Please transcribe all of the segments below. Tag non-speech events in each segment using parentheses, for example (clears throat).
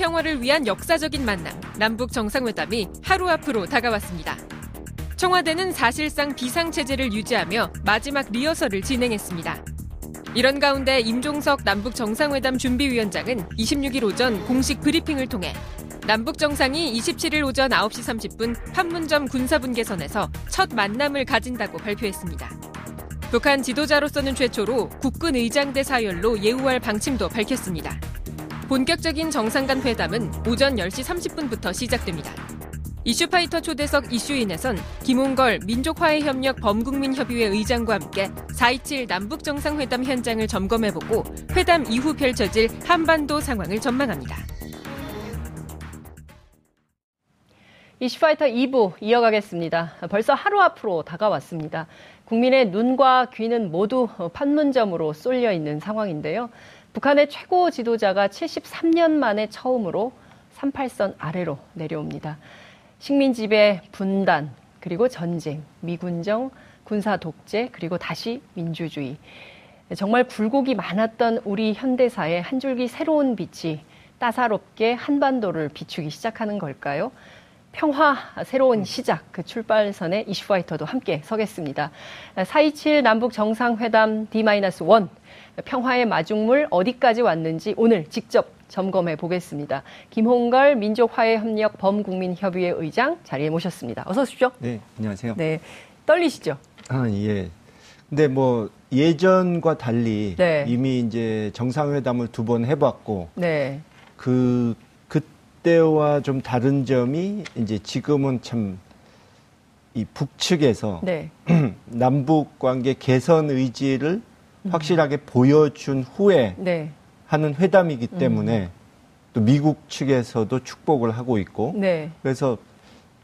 평화를 위한 역사적인 만남, 남북 정상회담이 하루 앞으로 다가왔습니다. 청와대는 사실상 비상체제를 유지하며 마지막 리허설을 진행했습니다. 이런 가운데 임종석 남북 정상회담 준비위원장은 26일 오전 공식 브리핑을 통해 남북 정상이 27일 오전 9시 30분 판문점 군사분계선에서 첫 만남을 가진다고 발표했습니다. 북한 지도자로서는 최초로 국군 의장대 사열로 예우할 방침도 밝혔습니다. 본격적인 정상 간 회담은 오전 10시 30분부터 시작됩니다. 이슈파이터 초대석 이슈인에선 김홍걸 민족화해협력 범국민협의회 의장과 함께 4.27 남북정상회담 현장을 점검해보고 회담 이후 펼쳐질 한반도 상황을 전망합니다. 이슈파이터 2부 이어가겠습니다. 벌써 하루 앞으로 다가왔습니다. 국민의 눈과 귀는 모두 판문점으로 쏠려 있는 상황인데요. 북한의 최고 지도자가 73년 만에 처음으로 38선 아래로 내려옵니다. 식민 지배 분단, 그리고 전쟁, 미군정, 군사 독재, 그리고 다시 민주주의. 정말 굴곡이 많았던 우리 현대사의 한 줄기 새로운 빛이 따사롭게 한반도를 비추기 시작하는 걸까요? 평화 새로운 시작 그 출발선에 이슈파이터도 함께 서겠습니다. 4.27 남북 정상회담 D-1 평화의 마중물 어디까지 왔는지 오늘 직접 점검해 보겠습니다. 김홍걸 민족화해협력 범국민협의회 의장 자리에 모셨습니다. 어서 오십시오. 네, 안녕하세요. 네, 떨리시죠? 아, 예. 근데 뭐 예전과 달리 네. 이미 이제 정상회담을 두 번 해봤고 네. 그 그때와 좀 다른 점이 이제 지금은 참 이 북측에서 네. (clears throat) 남북 관계 개선 의지를 음. 확실하게 보여준 후에 네. 하는 회담이기 때문에 음. 또 미국 측에서도 축복을 하고 있고 네. 그래서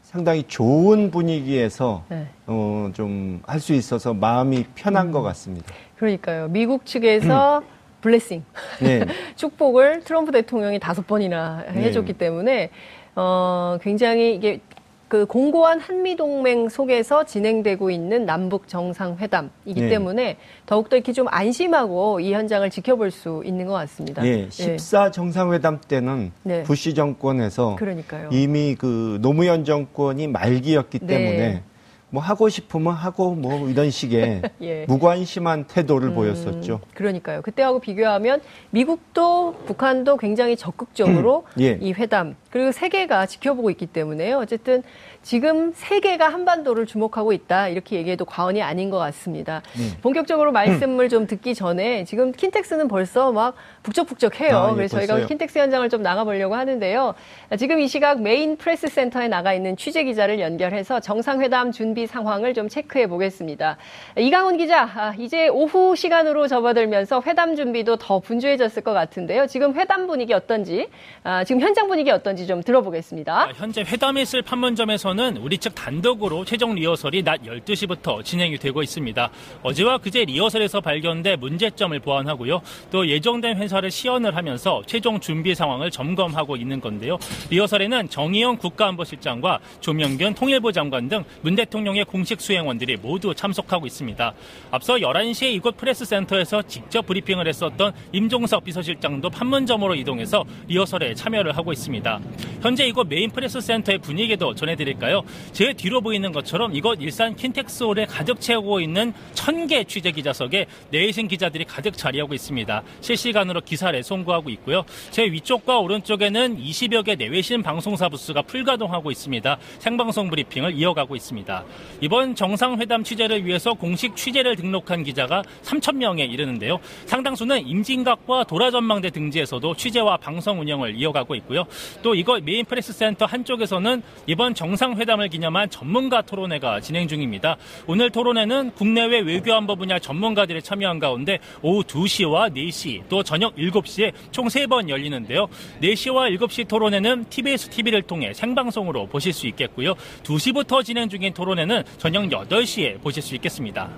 상당히 좋은 분위기에서 네. 어, 좀 할 수 있어서 마음이 편한 음. 것 같습니다. 그러니까요. 미국 측에서 (clears throat) 블레싱, 네. (laughs) 축복을 트럼프 대통령이 다섯 번이나 해줬기 네. 때문에 어, 굉장히 이게 그 공고한 한미동맹 속에서 진행되고 있는 남북 정상회담이기 네. 때문에 더욱더 이렇게 좀 안심하고 이 현장을 지켜볼 수 있는 것 같습니다. 네, 14 정상회담 때는 네. 부시 정권에서 그러니까요. 이미 그 노무현 정권이 말기였기 네. 때문에 뭐 하고 싶으면 하고 뭐 이런 식의 (laughs) 예. 무관심한 태도를 음, 보였었죠. 그러니까요. 그때하고 비교하면 미국도 북한도 굉장히 적극적으로 예. 이 회담 그리고 세계가 지켜보고 있기 때문에요. 어쨌든 지금 세계가 한반도를 주목하고 있다 이렇게 얘기해도 과언이 아닌 것 같습니다. 네. 본격적으로 말씀을 좀 듣기 전에 지금 킨텍스는 벌써 막 북적북적해요. 아, 예, 그래서 벌써요? 저희가 킨텍스 현장을 좀 나가보려고 하는데요. 지금 이 시각 메인 프레스 센터에 나가 있는 취재 기자를 연결해서 정상회담 준비 상황을 좀 체크해 보겠습니다. 이강훈 기자, 아, 이제 오후 시간으로 접어들면서 회담 준비도 더 분주해졌을 것 같은데요. 지금 회담 분위기 어떤지, 아, 지금 현장 분위기 어떤지 좀 들어보겠습니다. 아, 현재 회담에 있을 판문점에서는 우리 측 단독으로 최종 리허설이 낮 12시부터 진행이 되고 있습니다. 어제와 그제 리허설에서 발견된 문제점을 보완하고요. 또 예정된 회사를 시연을 하면서 최종 준비 상황을 점검하고 있는 건데요. 리허설에는 정의영 국가안보실장과 조명균 통일부 장관 등 문 대통령의 공식 수행원들이 모두 참석하고 있습니다. 앞서 11시에 이곳 프레스센터에서 직접 브리핑을 했었던 임종석 비서실장도 판문점으로 이동해서 리허설에 참여를 하고 있습니다. 현재 이곳 메인 프레스 센터의 분위기도 전해드릴까요? 제 뒤로 보이는 것처럼 이곳 일산 킨텍스홀에 가득 채우고 있는 천 개 취재 기자석에 내신 기자들이 가득 자리하고 있습니다. 실시간으로 기사를 송고하고 있고요. 제 위쪽과 오른쪽에는 20여 개 내외신 방송사 부스가 풀가동하고 있습니다. 생방송 브리핑을 이어가고 있습니다. 이번 정상회담 취재를 위해서 공식 취재를 등록한 기자가 3천 명에 이르는데요. 상당수는 임진각과 도라전망대 등지에서도 취재와 방송 운영을 이어가고 있고요. 또 이곳 메인 프레스 센터 한쪽에서는 이번 정상 회담을 기념한 전문가 토론회가 진행 중입니다. 오늘 토론회는 국내외 외교안보 분야 전문가들이 참여한 가운데 오후 2시와 4시 또 저녁 7시에 총 3번 열리는데요. 4시와 7시 토론회는 TBS TV를 통해 생방송으로 보실 수 있겠고요. 2시부터 진행 중인 토론회는 저녁 8시에 보실 수 있겠습니다.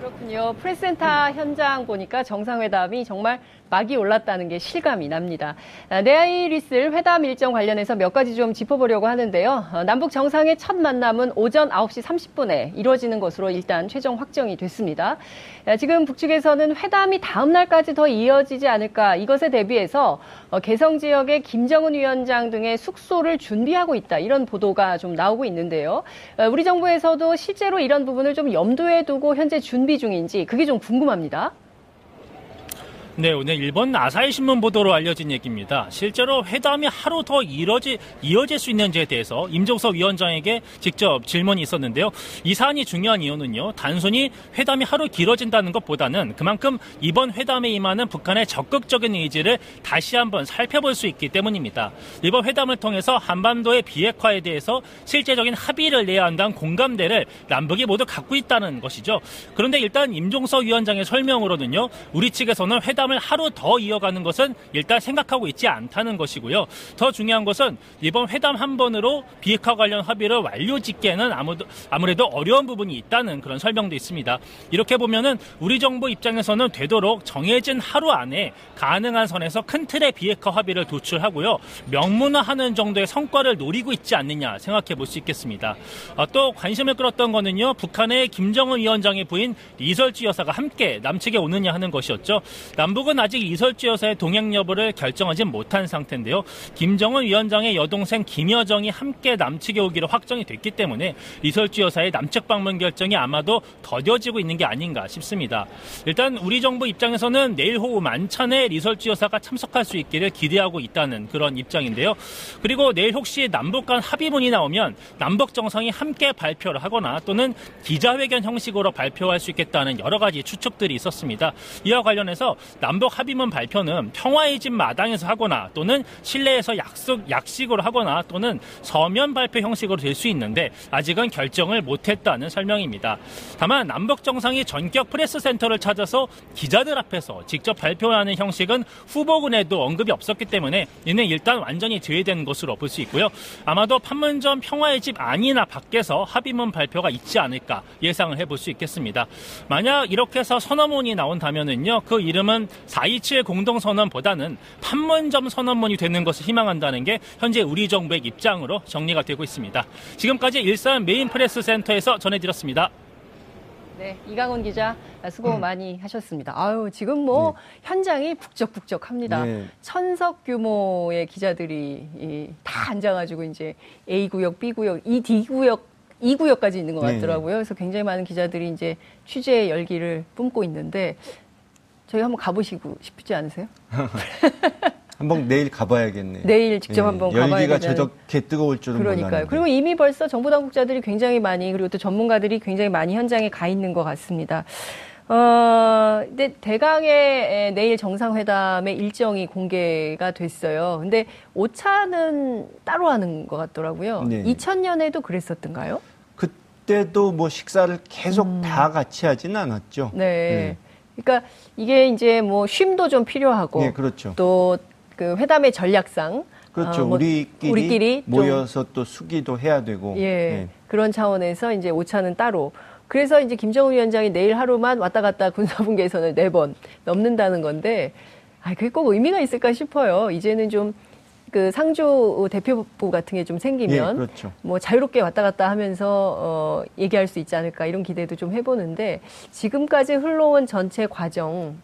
그렇군요. 프레스센터 현장 보니까 정상회담이 정말 막이 올랐다는 게 실감이 납니다. 아, 내일 있을 회담 일정 관련해서 몇 가지 좀 짚어보려고 하는데요. 어, 남북 정상의 첫 만남은 오전 9시 30분에 이루어지는 것으로 일단 최종 확정이 됐습니다. 아, 지금 북측에서는 회담이 다음 날까지 더 이어지지 않을까 이것에 대비해서 어, 개성 지역의 김정은 위원장 등의 숙소를 준비하고 있다 이런 보도가 좀 나오고 있는데요. 어, 우리 정부에서도 실제로 이런 부분을 좀 염두에 두고 현재 준비 중인지 그게 좀 궁금합니다. 네, 오늘 일본 아사히 신문 보도로 알려진 얘기입니다. 실제로 회담이 하루 더 이뤄지, 이어질 수 있는지에 대해서 임종석 위원장에게 직접 질문이 있었는데요. 이 사안이 중요한 이유는요. 단순히 회담이 하루 길어진다는 것보다는 그만큼 이번 회담에 임하는 북한의 적극적인 의지를 다시 한번 살펴볼 수 있기 때문입니다. 이번 회담을 통해서 한반도의 비핵화에 대해서 실제적인 합의를 내야 한다는 공감대를 남북이 모두 갖고 있다는 것이죠. 그런데 일단 임종석 위원장의 설명으로는요. 우리 측에서는 회담 회담을 하루 더 이어가는 것은 일단 생각하고 있지 않다는 것이고요. 더 중요한 것은 이번 회담 한 번으로 비핵화 관련 합의를 완료 짓기에는 아무도, 아무래도 어려운 부분이 있다는 그런 설명도 있습니다. 이렇게 보면은 우리 정부 입장에서는 되도록 정해진 하루 안에 가능한 선에서 큰 틀의 비핵화 합의를 도출하고요. 명문화하는 정도의 성과를 노리고 있지 않느냐 생각해 볼 수 있겠습니다. 아, 또 관심을 끌었던 거는요. 북한의 김정은 위원장의 부인 리설주 여사가 함께 남측에 오느냐 하는 것이었죠. 남 남북은 아직 이설주 여사의 동행 여부를 결정하지 못한 상태인데요. 김정은 위원장의 여동생 김여정이 함께 남측에 오기로 확정이 됐기 때문에 이설주 여사의 남측 방문 결정이 아마도 더뎌지고 있는 게 아닌가 싶습니다. 일단 우리 정부 입장에서는 내일 오후 만찬에 리설주 여사가 참석할 수 있기를 기대하고 있다는 그런 입장인데요. 그리고 내일 혹시 남북 간 합의문이 나오면 남북 정상이 함께 발표를 하거나 또는 기자회견 형식으로 발표할 수 있겠다는 여러 가지 추측들이 있었습니다. 이와 관련해서 남북 합의문 발표는 평화의 집 마당에서 하거나 또는 실내에서 약속, 약식으로 하거나 또는 서면 발표 형식으로 될 수 있는데 아직은 결정을 못했다는 설명입니다. 다만 남북 정상이 전격 프레스 센터를 찾아서 기자들 앞에서 직접 발표하는 형식은 후보군에도 언급이 없었기 때문에 이는 일단 완전히 제외된 것으로 볼 수 있고요. 아마도 판문점 평화의 집 안이나 밖에서 합의문 발표가 있지 않을까 예상을 해볼 수 있겠습니다. 만약 이렇게 해서 선언문이 나온다면은요, 그 이름은 4.27 공동선언보다는 판문점 선언문이 되는 것을 희망한다는 게 현재 우리 정부의 입장으로 정리가 되고 있습니다. 지금까지 일산 메인 프레스 센터에서 전해드렸습니다. 네, 이강원 기자 수고 음. 많이 하셨습니다. 아유, 지금 뭐 네. 현장이 북적북적합니다. 네. 천석 규모의 기자들이 다 앉아가지고 이제 A 구역, B 구역, 이 D 구역 2구역까지 있는 것 네. 같더라고요. 그래서 굉장히 많은 기자들이 이제 취재 열기를 뿜고 있는데 저희 한번 가보시고 싶지 않으세요? (laughs) 한번 내일 가봐야겠네요. 내일 직접 예, 한번 가봐야 열기가 저렇게 뜨거울 줄은 그러니까요. 몰랐는데. 그리고 이미 벌써 정부 당국자들이 굉장히 많이 그리고 또 전문가들이 굉장히 많이 현장에 가 있는 것 같습니다. 어, 근데 대강의 내일 정상회담의 일정이 공개가 됐어요. 근데 오차는 따로 하는 것 같더라고요. 네. 2000년에도 그랬었던가요? 그때도 뭐 식사를 계속 음. 다 같이 하진 않았죠. 네. 네. 그러니까 이게 이제 뭐 쉼도 좀 필요하고 네, 그렇죠. 또 그 회담의 전략상 그렇죠. 어, 뭐 우리끼리, 우리끼리 모여서 또 수기도 해야 되고. 예. 네. 그런 차원에서 이제 오차는 따로. 그래서 이제 김정은 위원장이 내일 하루만 왔다 갔다 군사분 계선을 네 번 넘는다는 건데, 아, 그게 꼭 의미가 있을까 싶어요. 이제는 좀 그 상조 대표부 같은 게 좀 생기면 예, 그렇죠. 뭐 자유롭게 왔다 갔다 하면서 어, 얘기할 수 있지 않을까 이런 기대도 좀 해보는데 지금까지 흘러온 전체 과정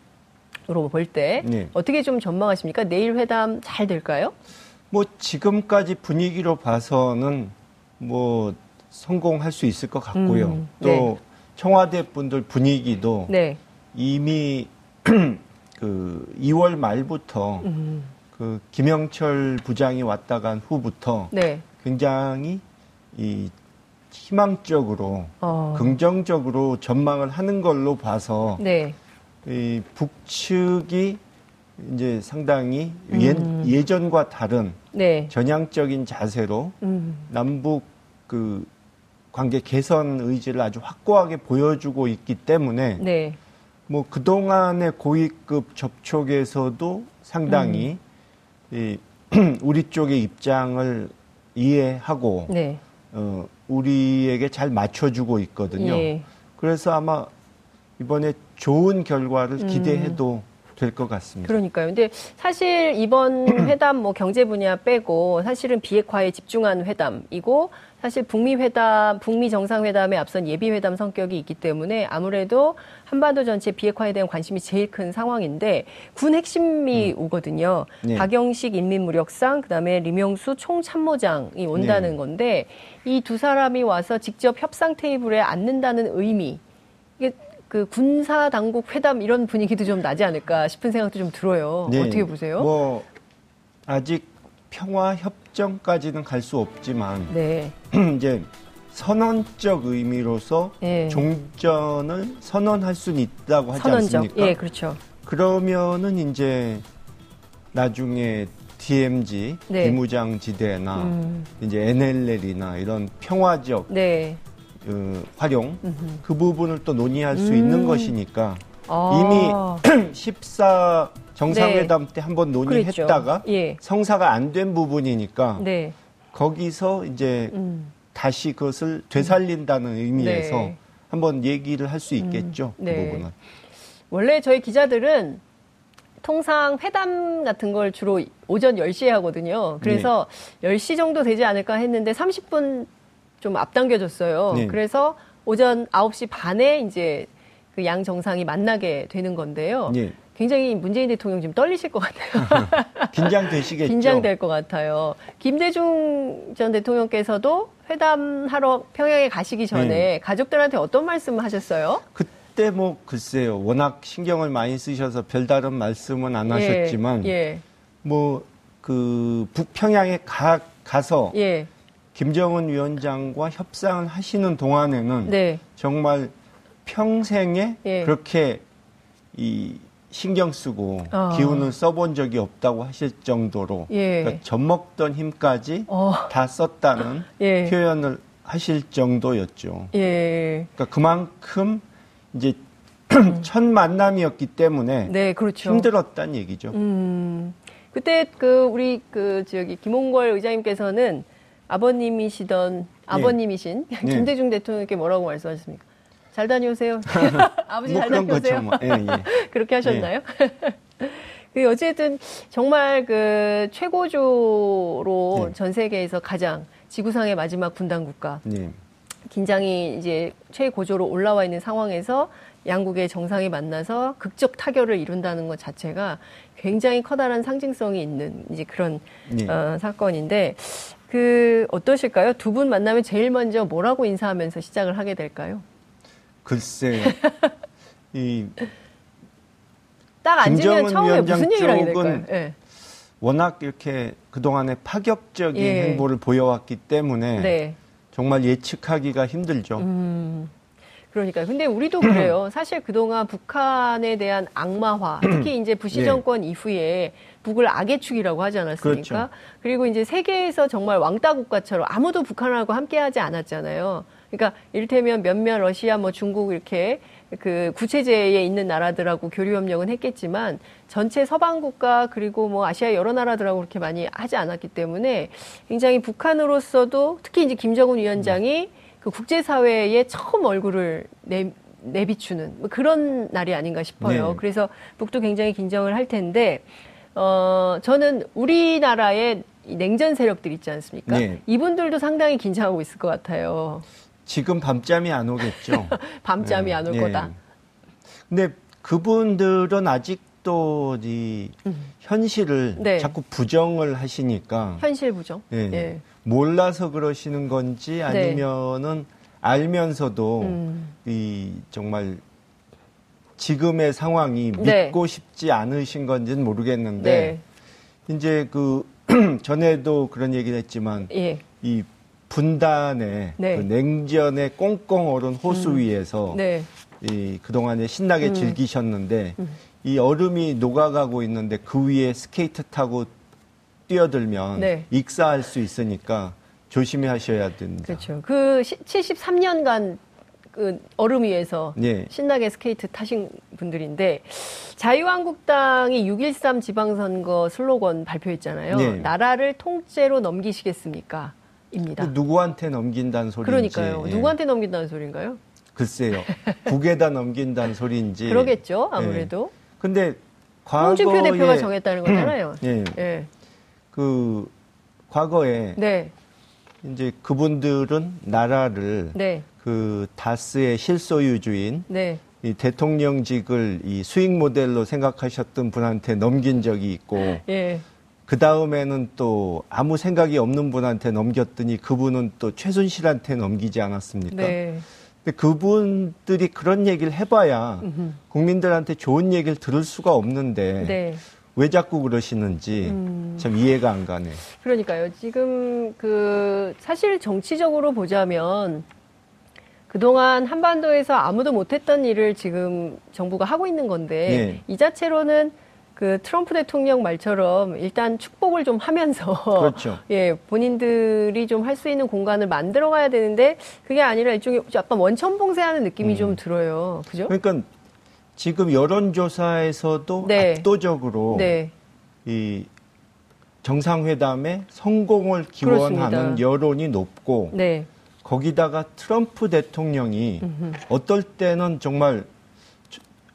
으로 볼때 예. 어떻게 좀 전망하십니까? 내일 회담 잘 될까요? 뭐 지금까지 분위기로 봐서는 뭐 성공할 수 있을 것 같고요. 음, 또 네. 청와대 분들 분위기도 네. 이미 (clears throat) 그 2월 말부터 음. 그 김영철 부장이 왔다 간 후부터 네. 굉장히 이 희망적으로 어. 긍정적으로 전망을 하는 걸로 봐서 네. 이 북측이 이제 상당히 음. 예, 전과 다른 네. 전향적인 자세로 음. 남북 그 관계 개선 의지를 아주 확고하게 보여주고 있기 때문에 네. 뭐 그동안의 고위급 접촉에서도 상당히 음. 이 (clears throat) 우리 쪽의 입장을 이해하고 네. 어, 우리에게 잘 맞춰주고 있거든요. 예. 그래서 아마 이번에 좋은 결과를 음. 기대해도 될것 같습니다. 그러니까요. 근데 사실 이번 (clears throat) 회담 뭐 경제 분야 빼고 사실은 비핵화에 집중한 회담이고 사실 북미 회담, 북미 정상회담에 앞선 예비 회담 성격이 있기 때문에 아무래도 한반도 전체 비핵화에 대한 관심이 제일 큰 상황인데 군 핵심이 음. 오거든요. 네. 박영식 인민무력상 그다음에 리명수 총참모장이 온다는 네. 건데 이 두 사람이 와서 직접 협상 테이블에 앉는다는 의미 이게 그 군사 당국 회담 이런 분위기도 좀 나지 않을까 싶은 생각도 좀 들어요. 네. 어떻게 보세요? 뭐 아직 평화 협정까지는 갈 수 없지만 네. (clears throat) 이제 선언적 의미로서 네. 종전을 선언할 수는 있다고 하지 선언적. 않습니까? 예, 그렇죠. 그러면은 이제 나중에 DMZ, 네. 비무장지대나 음. 이제 NLL이나 이런 평화적 네. 그 활용 음흠. 그 부분을 또 논의할 수 음. 있는 것이니까 아. 이미 (clears throat) 14 정상회담 네. 때 한번 논의했다가 예. 성사가 안 된 부분이니까 네. 거기서 이제 음. 다시 그것을 되살린다는 의미에서 네. 한번 얘기를 할 수 있겠죠. 음. 그 네. 부분은. 원래 저희 기자들은 통상 회담 같은 걸 주로 오전 10시에 하거든요. 그래서 네. 10시 정도 되지 않을까 했는데 30분 좀 앞당겨졌어요. 네. 그래서 오전 9시 반에 이제 그 양 정상이 만나게 되는 건데요. 네. 굉장히 문재인 대통령 지금 떨리실 것 같아요. (laughs) 긴장되시겠죠. 긴장될 것 같아요. 김대중 전 대통령께서도 회담하러 평양에 가시기 전에 네. 가족들한테 어떤 말씀을 하셨어요? 그때 뭐 글쎄요. 워낙 신경을 많이 쓰셔서 별다른 말씀은 안 예, 하셨지만 예. 뭐그 북평양에 가, 가서 예. 김정은 위원장과 협상을 하시는 동안에는 네. 정말 평생에 예. 그렇게 이 신경 쓰고 어. 기운을 써본 적이 없다고 하실 정도로 예. 그러니까 젖먹던 힘까지 어. 다 썼다는 예. 표현을 하실 정도였죠. 예. 그러니까 그만큼 이제 음. (clears throat) 첫 만남이었기 때문에 네, 그렇죠. 힘들었다는 얘기죠. 음. 그때 그 우리 그 저기 김홍걸 의장님께서는 아버님이시던 아버님이신 네. 김대중 대통령께 뭐라고 말씀하셨습니까? 잘 다녀오세요. (laughs) 아버지 뭐 잘 다녀오세요. 뭐. 예, 예. (laughs) 그렇게 하셨나요? 예. (laughs) 그 어쨌든 정말 그 최고조로 네. 전 세계에서 가장 지구상의 마지막 분단 국가. 네. 긴장이 이제 최고조로 올라와 있는 상황에서 양국의 정상이 만나서 극적 타결을 이룬다는 것 자체가 굉장히 커다란 상징성이 있는 이제 그런 네. 어, 사건인데 그 어떠실까요? 두 분 만나면 제일 먼저 뭐라고 인사하면서 시작을 하게 될까요? 글쎄, (laughs) 이. 딱 앉으면 처음에 무슨 얘기를 하게 될까요? 네. 워낙 이렇게 그동안에 파격적인 예. 행보를 보여왔기 때문에 네. 정말 예측하기가 힘들죠. 음, 그러니까요. 근데 우리도 (clears throat) 그래요. 사실 그동안 북한에 대한 악마화, (clears throat) 특히 이제 부시 예. 정권 네. 이후에 북을 악의 축이라고 하지 않았습니까? 그렇죠. 그리고 이제 세계에서 정말 왕따 국가처럼 아무도 북한하고 함께하지 않았잖아요. 그러니까 이를테면 몇몇 러시아 뭐 중국 이렇게 그 구체제에 있는 나라들하고 교류 협력은 했겠지만 전체 서방 국가 그리고 뭐 아시아 여러 나라들하고 그렇게 많이 하지 않았기 때문에 굉장히 북한으로서도 특히 이제 김정은 위원장이 그 국제사회에 처음 얼굴을 내, 내비추는 뭐 그런 날이 아닌가 싶어요. 네. 그래서 북도 굉장히 긴장을 할 텐데 어 저는 우리나라의 냉전 세력들 있지 않습니까? 네. 이분들도 상당히 긴장하고 있을 것 같아요. 지금 밤잠이 안 오겠죠. (laughs) 밤잠이 네. 안올 네. 거다. 근데 그분들은 아직도 이 음. 현실을 네. 자꾸 부정을 하시니까 현실 부정. 네. 예. 몰라서 그러시는 건지 네. 아니면은 알면서도 음. 이 정말 지금의 상황이 네. 믿고 싶지 않으신 건지는 모르겠는데 이제 그 (clears throat) 전에도 그런 얘기를 했지만 예. 이 분단의 네. 그 냉전의 꽁꽁 얼은 호수 음. 위에서 네. 이 그동안에 신나게 음. 즐기셨는데 음. 이 얼음이 녹아가고 있는데 그 위에 스케이트 타고 뛰어들면 네. 익사할 수 있으니까 조심히 하셔야 됩니다. 그렇죠. 그 73년간 그 얼음 위에서 네. 신나게 스케이트 타신 분들인데 자유한국당이 6.13 지방선거 슬로건 발표했잖아요. 네. 나라를 통째로 넘기시겠습니까? 입니다. 그 누구한테 넘긴다는 소리인지. 그러니까요. 예. 누구한테 넘긴다는 소리인가요? 글쎄요. 북에다 넘긴다는 소리인지. (laughs) 그러겠죠. 아무래도. 예. 근데 홍준표 대표가 정했다는 거잖아요. (clears throat) 예. 예. 그 과거에 네. 이제 그분들은 나라를 네. 그 다스의 실소유주인 네. 이 대통령직을 이 수익 모델로 생각하셨던 분한테 넘긴 적이 있고 예. 그 다음에는 또 아무 생각이 없는 분한테 넘겼더니 그분은 또 최순실한테 넘기지 않았습니까? 네. 근데 그분들이 그런 얘기를 해봐야 음흠. 국민들한테 좋은 얘기를 들을 수가 없는데 네. 왜 자꾸 그러시는지 음. 참 이해가 안 가네. 그러니까요. 지금 그 사실 정치적으로 보자면 그동안 한반도에서 아무도 못했던 일을 지금 정부가 하고 있는 건데 네. 이 자체로는 그 트럼프 대통령 말처럼 일단 축복을 좀 하면서 그렇죠. (laughs) 예 본인들이 좀 할 수 있는 공간을 만들어 가야 되는데 그게 아니라 일종의 약간 원천봉쇄하는 느낌이 음. 좀 들어요. 그죠? 그러니까 지금 여론조사에서도 네. 압도적으로 네. 이 정상회담의 성공을 기원하는 그렇습니다. 여론이 높고 네. 거기다가 트럼프 대통령이 음흠. 어떨 때는 정말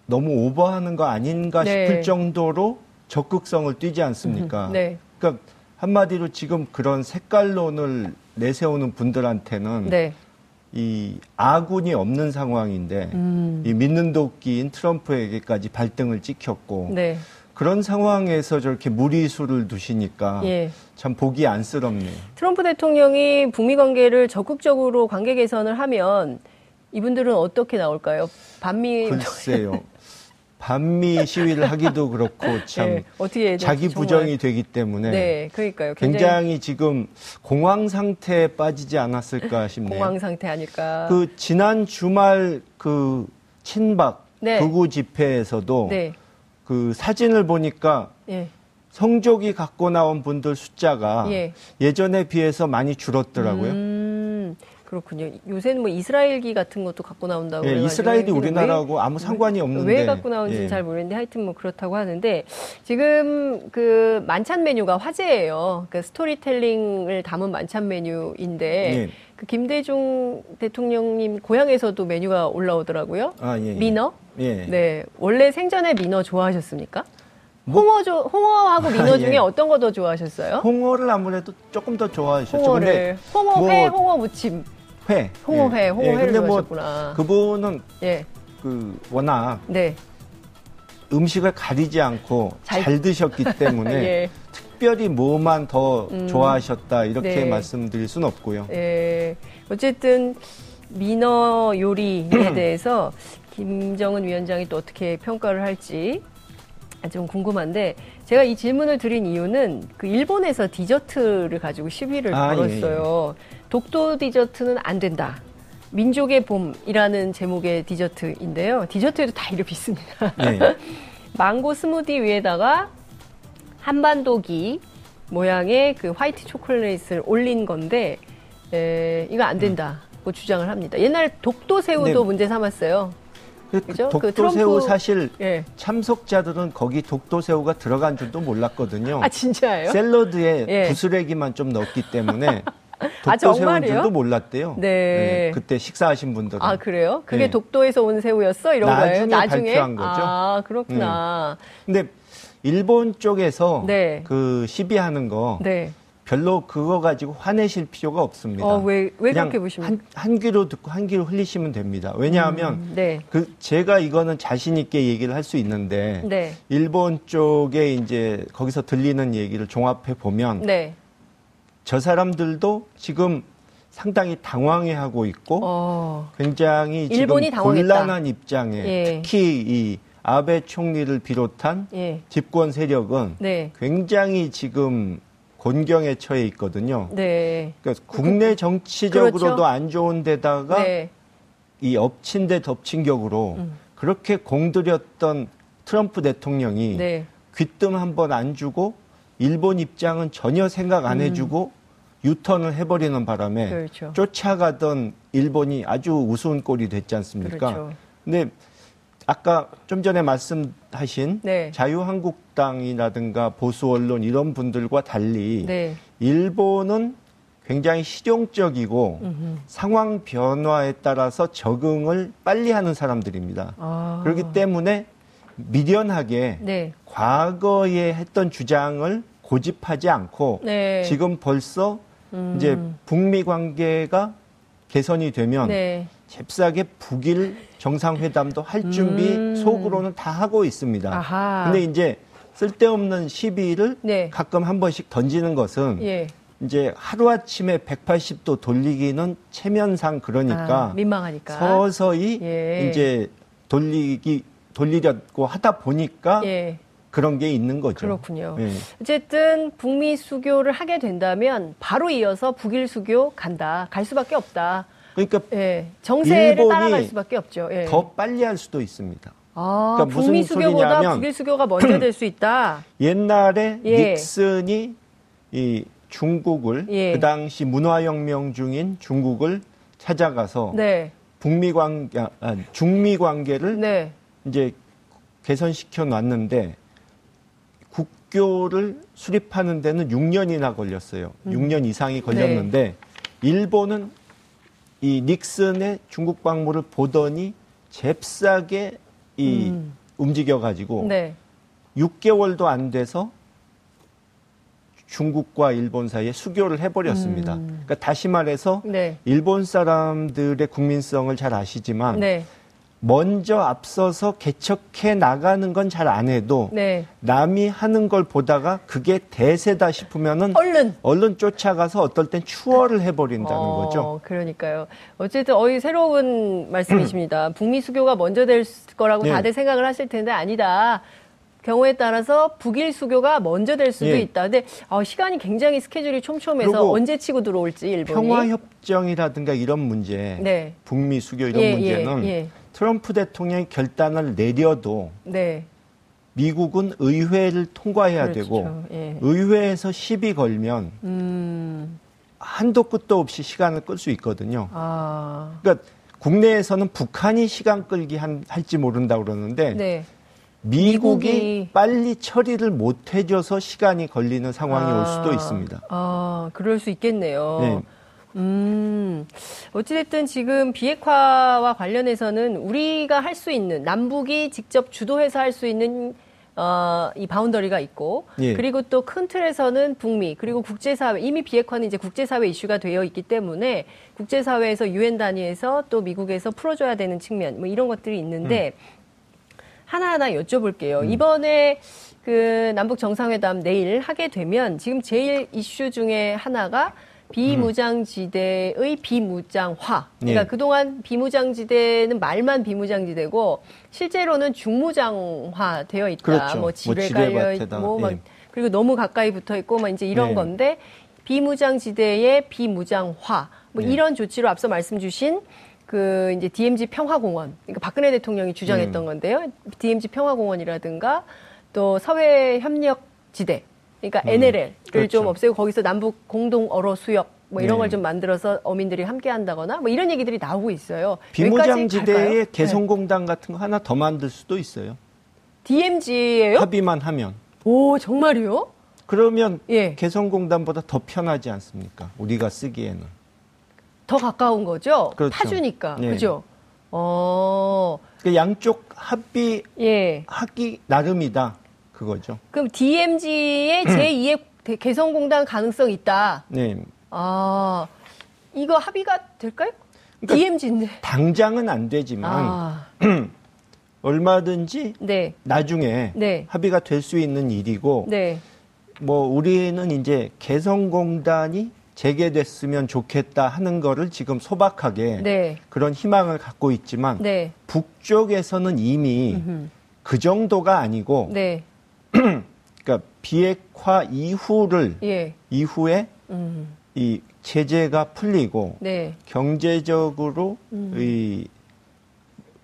너무 오버하는 거 아닌가 네. 싶을 정도로 적극성을 띠지 않습니까? 네. 그러니까 한마디로 지금 그런 색깔론을 내세우는 분들한테는 네. 이 아군이 없는 상황인데 음. 이 믿는 도끼인 트럼프에게까지 발등을 찍혔고 네. 그런 상황에서 저렇게 무리수를 두시니까 예. 참 보기 안쓰럽네요. 트럼프 대통령이 북미 관계를 적극적으로 관계 개선을 하면 이분들은 어떻게 나올까요? 반미 글쎄요. (laughs) 반미 시위를 하기도 그렇고 (laughs) 참 네, 어떻게 자기 부정이 되기 때문에 네, 그러니까요. 굉장히, 굉장히, 지금 공황 상태에 빠지지 않았을까 (laughs) 싶네요. 공황 상태 아닐까. 그 지난 주말 그 친박 네. 극우 집회에서도 네. 그 사진을 보니까 예. 성족이 갖고 나온 분들 숫자가 예. 전에 비해서 많이 줄었더라고요. 음. 그렇군요. 요새는 뭐 이스라엘기 같은 것도 갖고 나온다고. 예, 이스라엘이 우리나라하고 왜, 아무 상관이 없는데. 왜 갖고 나온지는 예. 잘 모르겠는데 하여튼 뭐 그렇다고 하는데 지금 그 만찬 메뉴가 화제예요. 그 스토리텔링을 담은 만찬 메뉴인데 예. 그 김대중 대통령님 고향에서도 메뉴가 올라오더라고요. 아, 예, 예. 민어? 예. 네. 원래 생전에 민어 좋아하셨습니까? 뭐? 홍어 조, 홍어하고 민어 아, 예. 중에 어떤 거 더 좋아하셨어요? 홍어를 아무래도 조금 더 좋아하셨죠. 홍어를. 홍어 회, 뭐, 홍어 무침. 회. 홍어회, 예. 홍어회를 예, 뭐 좋아하셨구나. 그분은 예. 그 워낙 네. 음식을 가리지 않고 잘, 잘 드셨기 (laughs) 때문에 예. 특별히 뭐만 더 음, 좋아하셨다 이렇게 네. 말씀드릴 수는 없고요. 예. 어쨌든 민어 요리에 (clears throat) 대해서 김정은 위원장이 또 어떻게 평가를 할지 좀 궁금한데 제가 이 질문을 드린 이유는 그 일본에서 디저트를 가지고 시위를 아, 걸었어요. 예, 예. 독도 디저트는 안 된다. 민족의 봄이라는 제목의 디저트인데요. 디저트에도 다 이름이 있습니다. 네. (laughs) 망고 스무디 위에다가 한반도기 모양의 그 화이트 초콜릿을 올린 건데 에, 이거 안 된다고 음. 주장을 합니다. 옛날 독도 새우도 네. 문제 삼았어요. 그 그죠? 그 독도새우 그 사실 예. 참석자들은 거기 독도새우가 들어간 줄도 몰랐거든요. 아 진짜예요? 샐러드에 예. 부스레기만 좀 넣었기 때문에 (laughs) 아, 독도새우인 줄도 몰랐대요. 네. 네. 그때 식사하신 분들은. 아 그래요? 그게 네. 독도에서 온 새우였어? 이런 나중에 거예요? 나중에 발표한 거죠. 아 그렇구나. 음. 근데 일본 쪽에서 네. 그 시비하는 거. 네. 별로 그거 가지고 화내실 필요가 없습니다. 어, 왜, 왜 그렇게 보시면? 한, 한 귀로 듣고 한 귀로 흘리시면 됩니다. 왜냐하면, 음, 네. 그, 제가 이거는 자신 있게 얘기를 할 수 있는데, 네. 일본 쪽에 이제 거기서 들리는 얘기를 종합해 보면, 네. 저 사람들도 지금 상당히 당황해 하고 있고, 어. 굉장히 지금 곤란한 입장에, 예. 특히 이 아베 총리를 비롯한 예. 집권 세력은 네. 굉장히 지금 곤경에 처해 있거든요. 네. 그러니까 국내 정치적으로도 그렇죠. 안 좋은 데다가 네. 이 엎친 데 덮친 격으로 음. 그렇게 공들였던 트럼프 대통령이 네. 귀뜸 한번 안 주고 일본 입장은 전혀 생각 안 음. 해주고 음. 유턴을 해버리는 바람에 그렇죠. 쫓아가던 일본이 아주 우스운 꼴이 됐지 않습니까? 그렇죠. 근데 아까 좀 전에 말씀하신 네. 자유한국당이라든가 보수 언론 이런 분들과 달리 네. 일본은 굉장히 실용적이고 음흠. 상황 변화에 따라서 적응을 빨리 하는 사람들입니다. 아. 그렇기 때문에 미련하게 네. 과거에 했던 주장을 고집하지 않고 네. 지금 벌써 음. 이제 북미 관계가 개선이 되면 네. 잽싸게 북일 정상회담도 할 준비 음. 속으로는 다 하고 있습니다. 아하. 근데 이제 쓸데없는 시비를 네. 가끔 한 번씩 던지는 것은 예. 이제 하루아침에 180도 돌리기는 체면상 그러니까 아, 민망하니까 서서히 예. 이제 돌리기 돌리려고 하다 보니까 예. 그런 게 있는 거죠. 그렇군요. 예. 어쨌든 북미 수교를 하게 된다면 바로 이어서 북일 수교 간다. 갈 수밖에 없다. 그러니까 예. 정세를 따라갈 수밖에 없죠. 예. 더 빨리 할 수도 있습니다. 아, 그러니까 북미 수교보다 북일 수교가 먼저 될 수 있다. (clears throat) 옛날에 예. 닉슨이 이 중국을 예. 그 당시 문화혁명 중인 중국을 찾아가서 네. 북미 관계, 아, 중미 관계를 네. 이제 개선시켜 놨는데 국교를 수립하는 데는 6년이나 걸렸어요. 음. 6년 이상이 걸렸는데 네. 일본은 이 닉슨의 중국 방문을 보더니 잽싸게 이 음. 움직여 가지고 네. 6개월도 안 돼서 중국과 일본 사이에 수교를 해버렸습니다. 음. 그러니까 다시 말해서 네. 일본 사람들의 국민성을 잘 아시지만 네. 먼저 앞서서 개척해 나가는 건 잘 안 해도 네. 남이 하는 걸 보다가 그게 대세다 싶으면은 얼른 얼른 쫓아가서 어떨 땐 추월을 해버린다는 어, 거죠. 그러니까요. 어쨌든 어이 새로운 말씀이십니다. (clears throat) 북미 수교가 먼저 될 거라고 네. 다들 생각을 하실 텐데 아니다. 경우에 따라서 북일 수교가 먼저 될 수도 예. 있다. 근데 어, 시간이 굉장히 스케줄이 촘촘해서 언제 치고 들어올지 일본이 평화 협정이라든가 이런 문제, 네. 북미 수교 이런 예, 예 문제는 예, 트럼프 대통령이 결단을 내려도 네. 미국은 의회를 통과해야 그렇죠. 되고 예. 의회에서 시비 걸면 음. 한도 끝도 없이 시간을 끌 수 있거든요. 아. 그러니까 국내에서는 북한이 시간 끌기 한, 할지 모른다 그러는데 네. 미국이, 미국이, 빨리 처리를 못 해줘서 시간이 걸리는 상황이 아. 올 수도 있습니다. 아, 그럴 수 있겠네요. 네. 음, 어찌됐든 지금 비핵화와 관련해서는 우리가 할 수 있는, 남북이 직접 주도해서 할 수 있는 어, 이 바운더리가 있고, 예. 그리고 또 큰 틀에서는 북미, 그리고 국제사회, 이미 비핵화는 이제 국제사회 이슈가 되어 있기 때문에 국제사회에서 유엔 단위에서 또 미국에서 풀어줘야 되는 측면, 뭐 이런 것들이 있는데, 음. 하나하나 여쭤볼게요. 음. 이번에 그 남북 정상회담 내일 하게 되면 지금 제일 이슈 중에 하나가 비무장지대의 비무장화. 그러니까 예. 그동안 비무장지대는 말만 비무장지대고 실제로는 중무장화 되어 있다. 그렇죠. 뭐 집에 뭐 갈려 있고 뭐 예. 그리고 너무 가까이 붙어 있고 뭐 이제 이런 예. 건데 비무장지대의 비무장화. 뭐 예. 이런 조치로 앞서 말씀 주신 그 이제 DMZ 평화공원. 그러니까 박근혜 대통령이 주장했던 음. 건데요. DMZ 평화공원이라든가 또 사회 협력 지대 그러니까 음, NLL을 그렇죠. 좀 없애고 거기서 남북 공동 어로 수역 뭐 이런 네. 걸좀 만들어서 어민들이 함께 한다거나 뭐 이런 얘기들이 나오고 있어요. 비무장지대에 개성공단 네. 같은 거 하나 더 만들 수도 있어요. DMZ예요? 합의만 하면. 오 정말요? 그러면 예. 개성공단보다 더 편하지 않습니까? 우리가 쓰기에는. 더 가까운 거죠? 그렇죠. 파주니까. 예. 그죠? 어. 그 양쪽 합의 예. 하기 나름이다. 그거죠. 그럼 DMZ의 (clears throat) 제2의 개성공단 가능성 있다. 네. 아, 이거 합의가 될까요? 그러니까 DMZ인데. 당장은 안 되지만 아. (clears throat) 얼마든지 네. 나중에 네. 합의가 될 수 있는 일이고 네. 뭐 우리는 이제 개성공단이 재개됐으면 좋겠다 하는 거를 지금 소박하게 네. 그런 희망을 갖고 있지만 네. 북쪽에서는 이미 음흠. 그 정도가 아니고 네. (clears throat) 그러니까 비핵화 이후를 예. 이후에 음. 이 제재가 풀리고 네. 경제적으로 음. 이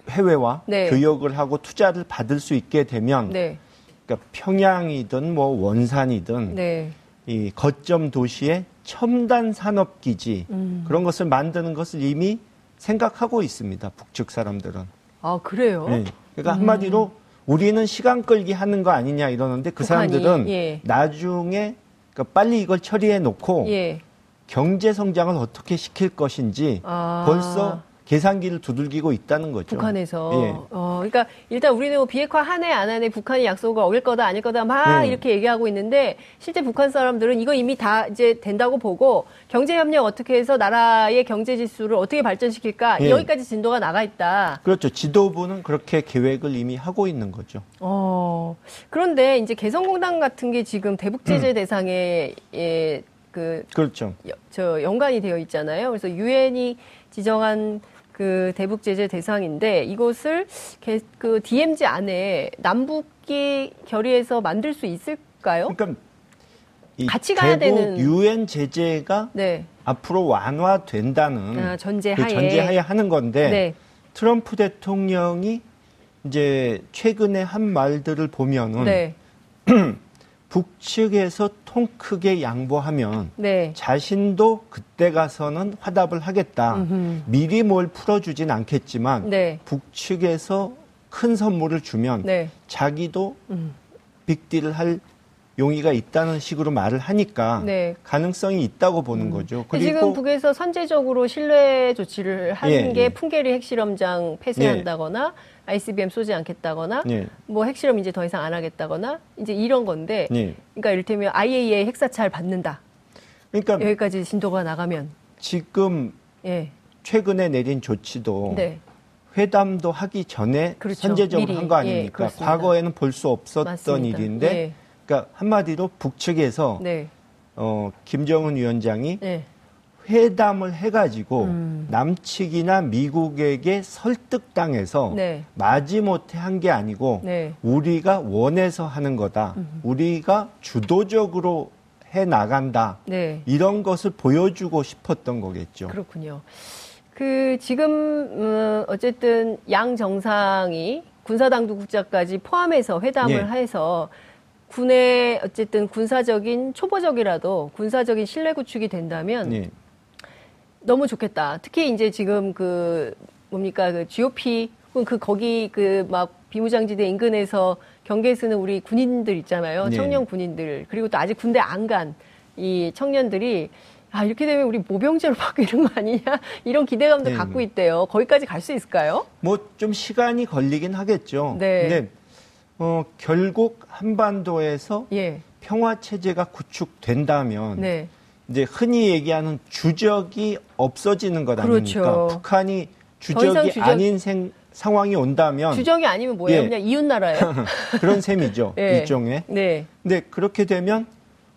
해외와 네. 교역을 하고 투자를 받을 수 있게 되면 네. 그러니까 평양이든 뭐 원산이든 네. 이 거점 도시의 첨단 산업 기지 음. 그런 것을 만드는 것을 이미 생각하고 있습니다. 북측 사람들은. 아 그래요? 네. 그러니까 한마디로 우리는 시간 끌기 하는 거 아니냐 이러는데 그 사람들은 예. 나중에 그러니까 빨리 이걸 처리해 놓고 예. 경제 성장을 어떻게 시킬 것인지 아. 벌써 계산기를 두들기고 있다는 거죠. 북한에서. 예. 어, 그러니까 일단 우리는 뭐 비핵화 하네 안 하네 북한이 약속을 어길 거다 아닐 거다 막 예. 이렇게 얘기하고 있는데 실제 북한 사람들은 이거 이미 다 이제 된다고 보고 경제 협력 어떻게 해서 나라의 경제 지수를 어떻게 발전시킬까 예. 여기까지 진도가 나가 있다. 그렇죠. 지도부는 그렇게 계획을 이미 하고 있는 거죠. 어. 그런데 이제 개성공단 같은 게 지금 대북 제재 음. 대상에 예, 그 그렇죠. 여, 저 연관이 되어 있잖아요. 그래서 유엔이 지정한 그 대북 제재 대상인데 이것을 그 DMZ 안에 남북이 결의해서 만들 수 있을까요? 그러니까 같이 가야 되는 유엔 제재가 네. 앞으로 완화된다는 아, 전제하에. 그 전제하에 하는 건데 네. 트럼프 대통령이 이제 최근에 한 말들을 보면은 네. (clears throat) 북측에서 통 크게 양보하면 네. 자신도 그때 가서는 화답을 하겠다. 음흠. 미리 뭘 풀어주진 않겠지만 네. 북측에서 큰 선물을 주면 네. 자기도 음. 빅딜을 할 용의가 있다는 식으로 말을 하니까 네. 가능성이 있다고 보는 음. 거죠. 그리고 지금 북에서 선제적으로 신뢰 조치를 하는 예, 게 예. 풍계리 핵실험장 폐쇄한다거나 예. ICBM 쏘지 않겠다거나 예. 뭐 핵실험 이제 더 이상 안 하겠다거나 이제 이런 건데 예. 그러니까 이를테면 IAEA 핵사찰 받는다. 그러니까 여기까지 진도가 나가면 지금 예. 최근에 내린 조치도 네. 회담도 하기 전에 그렇죠. 선제적으로 한 거 아닙니까? 예, 과거에는 볼 수 없었던 맞습니다. 일인데 예. 그러니까 한마디로 북측에서 네. 어, 김정은 위원장이 네. 회담을 해가지고 음. 남측이나 미국에게 설득당해서 네. 마지못해 한 게 아니고 네. 우리가 원해서 하는 거다. 음. 우리가 주도적으로 해 나간다. 네. 이런 것을 보여주고 싶었던 거겠죠. 그렇군요. 그 지금 음, 어쨌든 양 정상이 군사당국자까지 포함해서 회담을 예. 해서 군의 어쨌든 군사적인 초보적이라도 군사적인 신뢰 구축이 된다면 예. 너무 좋겠다. 특히 이제 지금 그 뭡니까 그 GOP 그 거기 그 막 비무장지대 인근에서 경계에 쓰는 우리 군인들 있잖아요. 네. 청년 군인들 그리고 또 아직 군대 안 간 이 청년들이 아 이렇게 되면 우리 모병제로 (laughs) 바뀌는 거 아니냐 이런 기대감도 네. 갖고 있대요. 거기까지 갈 수 있을까요? 뭐 좀 시간이 걸리긴 하겠죠. 네. 근데 어 결국 한반도에서 예. 평화 체제가 구축된다면. 네. 이제 흔히 얘기하는 주적이 없어지는 것 그렇죠. 아닙니까? 북한이 주적이 주적... 아닌 생, 상황이 온다면 주적이 아니면 뭐예요? 예. 그냥 이웃 나라예요. (laughs) 그런 셈이죠. 네. 일종의. 네. 근데 그렇게 되면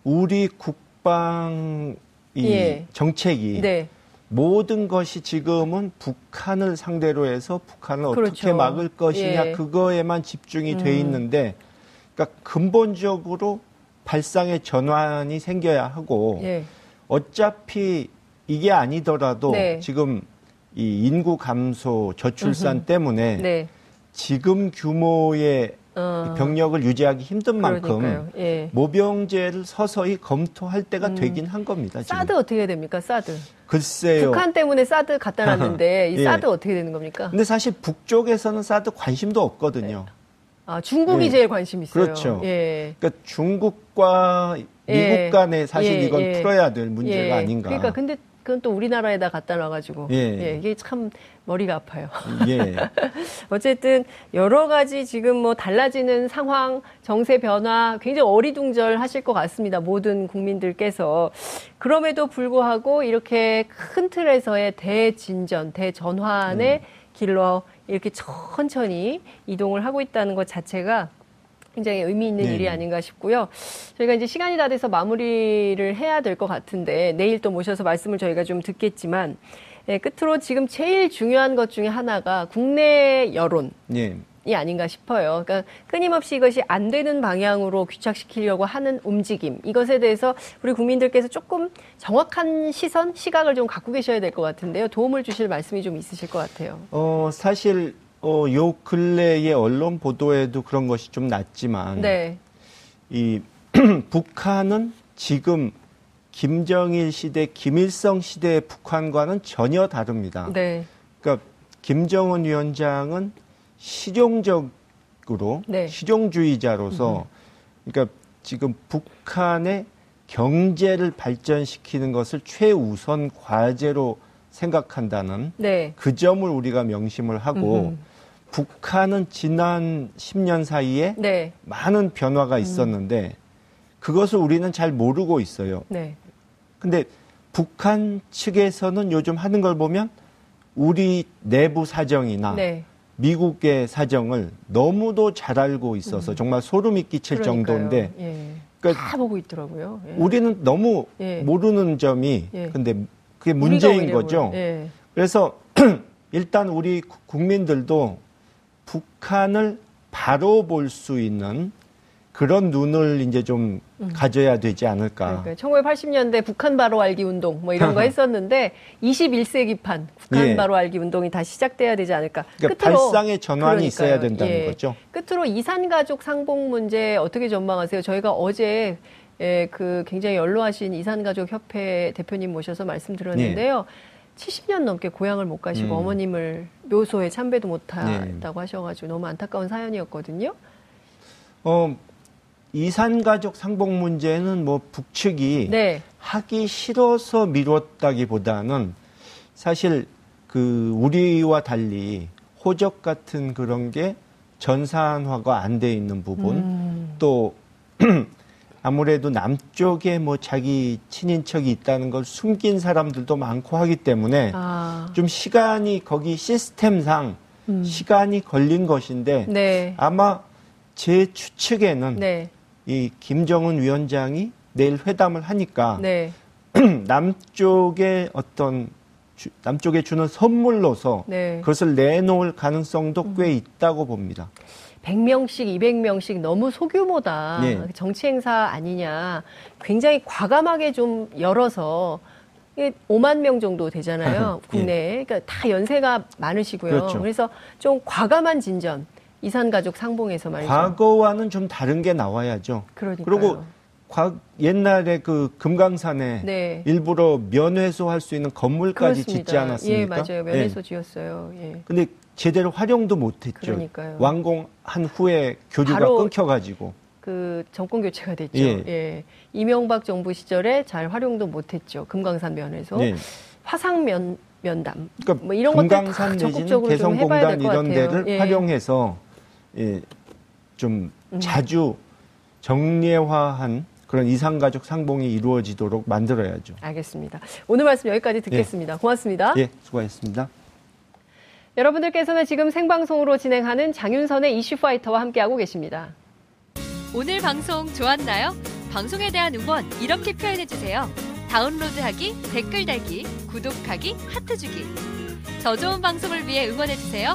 우리 국방 이 예. 정책이 네. 모든 것이 지금은 북한을 상대로 해서 북한을 그렇죠. 어떻게 막을 것이냐 예. 그거에만 집중이 음. 돼 있는데 그러니까 근본적으로 발상의 전환이 생겨야 하고 예. 어차피 이게 아니더라도 네. 지금 이 인구 감소, 저출산 음흠. 때문에 네. 지금 규모의 어. 병력을 유지하기 힘든 만큼 예. 모병제를 서서히 검토할 때가 음. 되긴 한 겁니다. 지금. 사드 어떻게 됩니까? 사드. 글쎄요. 북한 때문에 사드 갖다 놨는데 (laughs) 이 예. 사드 어떻게 되는 겁니까? 근데 사실 북쪽에서는 사드 관심도 없거든요. 아, 중국이 예. 제일 관심 있어요. 그렇죠. 예. 그러니까 중국과 예. 미국 간에 사실 예, 이건 예. 풀어야 될 문제가 아닌가. 그러니까 근데 그건 또 우리나라에다 갖다 놔가지고 예. 이게 참 머리가 아파요. 예. (laughs) 어쨌든 여러 가지 지금 뭐 달라지는 상황, 정세 변화 굉장히 어리둥절하실 것 같습니다. 모든 국민들께서 그럼에도 불구하고 이렇게 큰 틀에서의 대진전, 대전환의 음. 길로 이렇게 천천히 이동을 하고 있다는 것 자체가 굉장히 의미 있는 네. 일이 아닌가 싶고요. 저희가 이제 시간이 다 돼서 마무리를 해야 될 것 같은데 내일 또 모셔서 말씀을 저희가 좀 듣겠지만 예, 끝으로 지금 제일 중요한 것 중에 하나가 국내 여론. 네. 이 아닌가 싶어요. 그러니까 끊임없이 이것이 안 되는 방향으로 귀착시키려고 하는 움직임 이것에 대해서 우리 국민들께서 조금 정확한 시선, 시각을 좀 갖고 계셔야 될 것 같은데요. 도움을 주실 말씀이 좀 있으실 것 같아요. 어 사실 어, 요 근래의 언론 보도에도 그런 것이 좀 났지만 네. 이 (clears throat) 북한은 지금 김정일 시대, 김일성 시대의 북한과는 전혀 다릅니다. 네. 그러니까 김정은 위원장은 실용적으로 네. 실용주의자로서 그러니까 지금 북한의 경제를 발전시키는 것을 최우선 과제로 생각한다는 네. 그 점을 우리가 명심을 하고 음흠. 북한은 지난 10년 사이에 네. 많은 변화가 있었는데 음. 그것을 우리는 잘 모르고 있어요. 네. 근데 북한 측에서는 요즘 하는 걸 보면 우리 내부 사정이나 네. 미국의 사정을 너무도 잘 알고 있어서 음. 정말 소름이 끼칠 그러니까요. 정도인데 예. 그러니까 다 보고 있더라고요. 예. 우리는 너무 예. 모르는 점이 예. 근데 그게 문제인 거죠. 예. 그래서 (clears throat) 일단 우리 국민들도 북한을 바로 볼 수 있는 그런 눈을 이제 좀 음. 가져야 되지 않을까. 그러니까 1980년대 북한 바로 알기 운동 뭐 이런 거 (laughs) 했었는데 21세기판 북한 예. 바로 알기 운동이 다시 시작돼야 되지 않을까. 그러니까 끝으로 발상의 전환이 그러니까요. 있어야 된다는 예. 거죠. 끝으로 이산 가족 상봉 문제 어떻게 전망하세요? 저희가 어제 예, 그 굉장히 연로하신 이산 가족 협회 대표님 모셔서 말씀드렸는데요. 예. 70년 넘게 고향을 못 가시고 음. 어머님을 묘소에 참배도 못했다고 네. 하셔가지고 너무 안타까운 사연이었거든요. 어, 이산 가족 상봉 문제는 뭐 북측이 네. 하기 싫어서 미뤘다기보다는 사실 그 우리와 달리 호적 같은 그런 게 전산화가 안 돼 있는 부분 음. 또 (clears throat) 아무래도 남쪽에 뭐 자기 친인척이 있다는 걸 숨긴 사람들도 많고 하기 때문에 아. 좀 시간이 거기 시스템상 음. 시간이 걸린 것인데 네. 아마 제 추측에는 네. 이 김정은 위원장이 내일 회담을 하니까 네. (clears throat) 남쪽의 어떤 주, 남쪽에 주는 선물로서 네. 그것을 내놓을 가능성도 음. 꽤 있다고 봅니다. 100명씩, 200명씩 너무 소규모다. 네. 정치 행사 아니냐. 굉장히 과감하게 좀 열어서 5만 명 정도 되잖아요. (laughs) 국내에. 예. 그러니까 다 연세가 많으시고요. 그렇죠. 그래서 좀 과감한 진전. 이산 가족 상봉에서 말이죠. 과거와는 좀 다른 게 나와야죠. 그러니까요. 그리고 과, 옛날에 그 금강산에 네. 일부러 면회소 할 수 있는 건물까지 그렇습니다. 짓지 않았습니까? 예, 맞아요. 면회소 예. 지었어요. 예. 근데 제대로 활용도 못 했죠. 그러니까요. 완공한 후에 교류가 끊겨 가지고. 그 정권 교체가 됐죠. 예. 예. 이명박 정부 시절에 잘 활용도 못 했죠. 금강산 면에서 예. 화상 면 면담. 그러니까 뭐 이런 금강산 내지는 개성공단 이런 데를 예. 활용해서 예, 좀 음. 자주 정례화한 그런 이상가족 상봉이 이루어지도록 만들어야죠. 알겠습니다. 오늘 말씀 여기까지 듣겠습니다. 예. 고맙습니다. 예, 수고하셨습니다. 여러분들께서는 지금 생방송으로 진행하는 장윤선의 이슈파이터와 함께하고 계십니다. 오늘 방송 좋았나요? 방송에 대한 응원 이렇게 표현해주세요. 다운로드하기, 댓글 달기, 구독하기, 하트 주기. 더 좋은 방송을 위해 응원해주세요.